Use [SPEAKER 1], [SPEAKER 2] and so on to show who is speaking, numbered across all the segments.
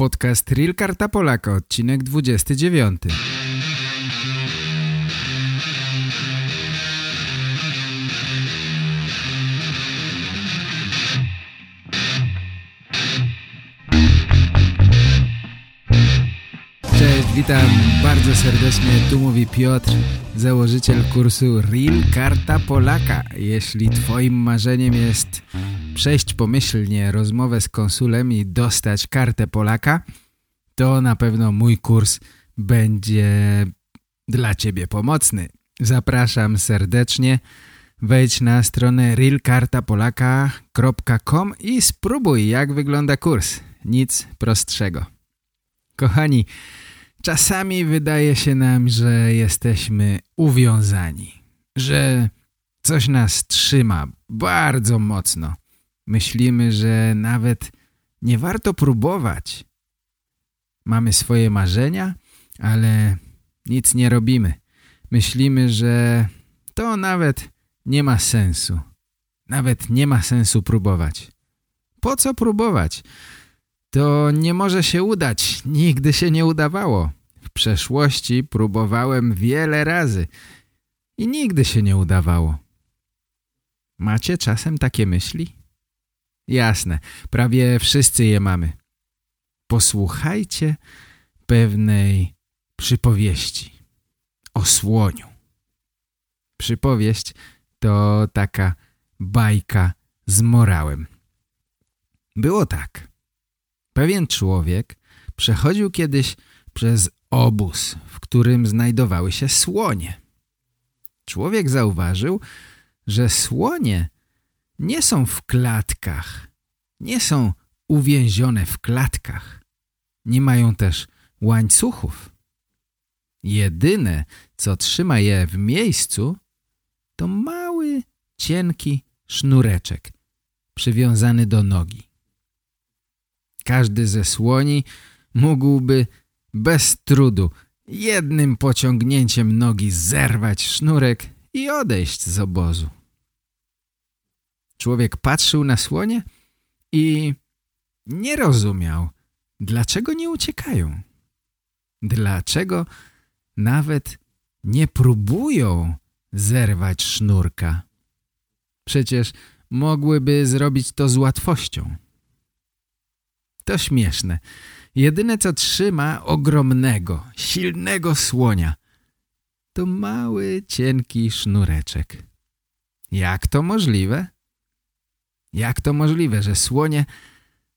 [SPEAKER 1] Podcast Real Karta Polaka, odcinek 29. witam bardzo serdecznie. Tu mówi Piotr, założyciel kursu Real Karta Polaka. Jeśli twoim marzeniem jest przejść pomyślnie rozmowę z konsulem i dostać kartę Polaka, to na pewno mój kurs będzie dla Ciebie pomocny. Zapraszam serdecznie. Wejdź na stronę realkartapolaka.com i spróbuj jak wygląda kurs. Nic prostszego. Kochani, czasami wydaje się nam, że jesteśmy uwiązani, że coś nas trzyma bardzo mocno. Myślimy, że nawet nie warto próbować. Mamy swoje marzenia, ale nic nie robimy. Myślimy, że to nawet nie ma sensu. Nawet nie ma sensu próbować. Po co próbować? To nie może się udać. Nigdy się nie udawało. W przeszłości próbowałem wiele razy i nigdy się nie udawało. Macie czasem takie myśli? Jasne, prawie wszyscy je mamy. Posłuchajcie pewnej przypowieści o słoniu. Przypowieść to taka bajka z morałem. Było tak. Pewien człowiek przechodził kiedyś przez obóz, w którym znajdowały się słonie. Człowiek zauważył, że słonie nie są w klatkach, nie są uwięzione w klatkach, nie mają też łańcuchów. Jedyne, co trzyma je w miejscu, to mały, cienki sznureczek przywiązany do nogi. Każdy ze słoni mógłby bez trudu jednym pociągnięciem nogi zerwać sznurek i odejść z obozu. Człowiek patrzył na słonie i nie rozumiał, dlaczego nie uciekają. Dlaczego nawet nie próbują zerwać sznurka. Przecież mogłyby zrobić to z łatwością. To śmieszne. Jedyne co trzyma ogromnego, silnego słonia to mały, cienki sznureczek. Jak to możliwe? Jak to możliwe, że słonie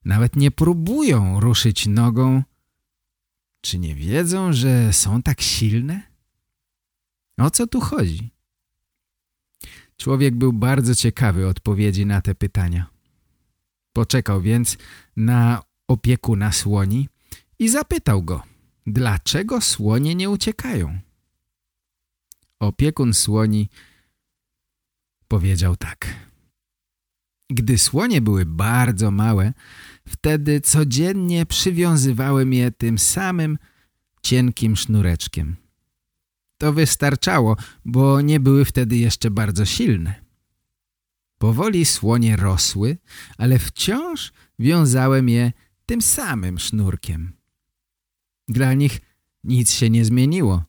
[SPEAKER 1] nawet nie próbują ruszyć nogą? Czy nie wiedzą, że są tak silne? O co tu chodzi? Człowiek był bardzo ciekawy odpowiedzi na te pytania. Poczekał więc na opiekuna słoni i zapytał go, dlaczego słonie nie uciekają. Opiekun słoni powiedział tak. Gdy słonie były bardzo małe, wtedy codziennie przywiązywałem je tym samym cienkim sznureczkiem. To wystarczało, bo nie były wtedy jeszcze bardzo silne. Powoli słonie rosły, ale wciąż wiązałem je tym samym sznurkiem. Dla nich nic się nie zmieniło.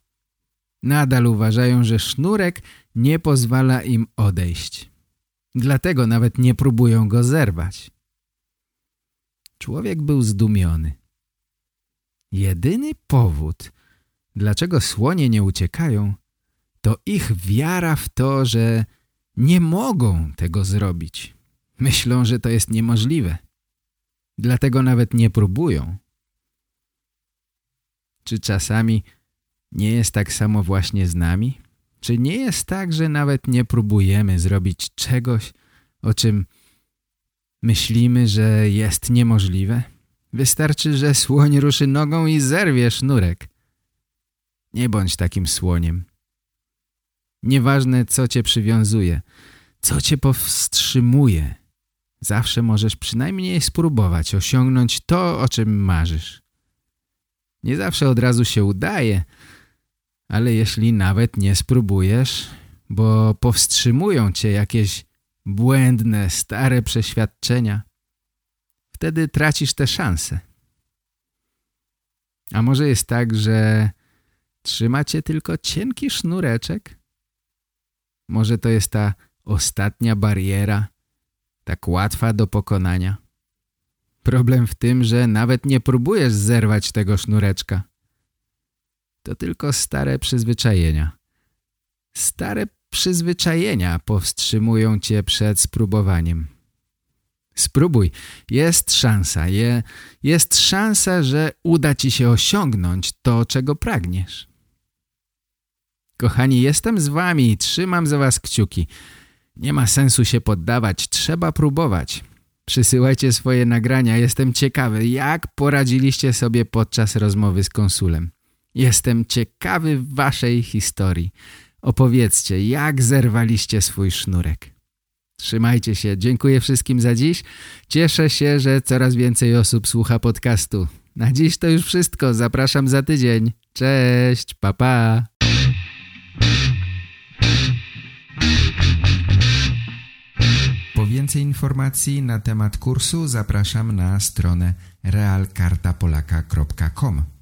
[SPEAKER 1] Nadal uważają, że sznurek nie pozwala im odejść. Dlatego nawet nie próbują go zerwać. Człowiek był zdumiony. Jedyny powód, dlaczego słonie nie uciekają, to ich wiara w to, że nie mogą tego zrobić. Myślą, że to jest niemożliwe. Dlatego nawet nie próbują. Czy czasami nie jest tak samo właśnie z nami? Czy nie jest tak, że nawet nie próbujemy zrobić czegoś, o czym myślimy, że jest niemożliwe? Wystarczy, że słoń ruszy nogą i zerwie sznurek. Nie bądź takim słoniem. Nieważne, co cię przywiązuje, co cię powstrzymuje. Zawsze możesz przynajmniej spróbować osiągnąć to, o czym marzysz. Nie zawsze od razu się udaje, ale jeśli nawet nie spróbujesz, bo powstrzymują cię jakieś błędne, stare przeświadczenia, wtedy tracisz tę szansę. A może jest tak, że trzymacie tylko cienki sznureczek? Może to jest ta ostatnia bariera, tak łatwa do pokonania? Problem w tym, że nawet nie próbujesz zerwać tego sznureczka. To tylko stare przyzwyczajenia. Stare przyzwyczajenia powstrzymują cię przed spróbowaniem. Spróbuj. Jest szansa. Je, jest szansa, że uda ci się osiągnąć to, czego pragniesz. Kochani, jestem z wami i trzymam za was kciuki. Nie ma sensu się poddawać, trzeba próbować. Przysyłajcie swoje nagrania, jestem ciekawy, jak poradziliście sobie podczas rozmowy z konsulem. Jestem ciekawy waszej historii. Opowiedzcie, jak zerwaliście swój sznurek. Trzymajcie się. Dziękuję wszystkim za dziś. Cieszę się, że coraz więcej osób słucha podcastu. Na dziś to już wszystko. Zapraszam za tydzień. Cześć, pa pa.
[SPEAKER 2] Więcej informacji na temat kursu zapraszam na stronę realkartapolaka.com.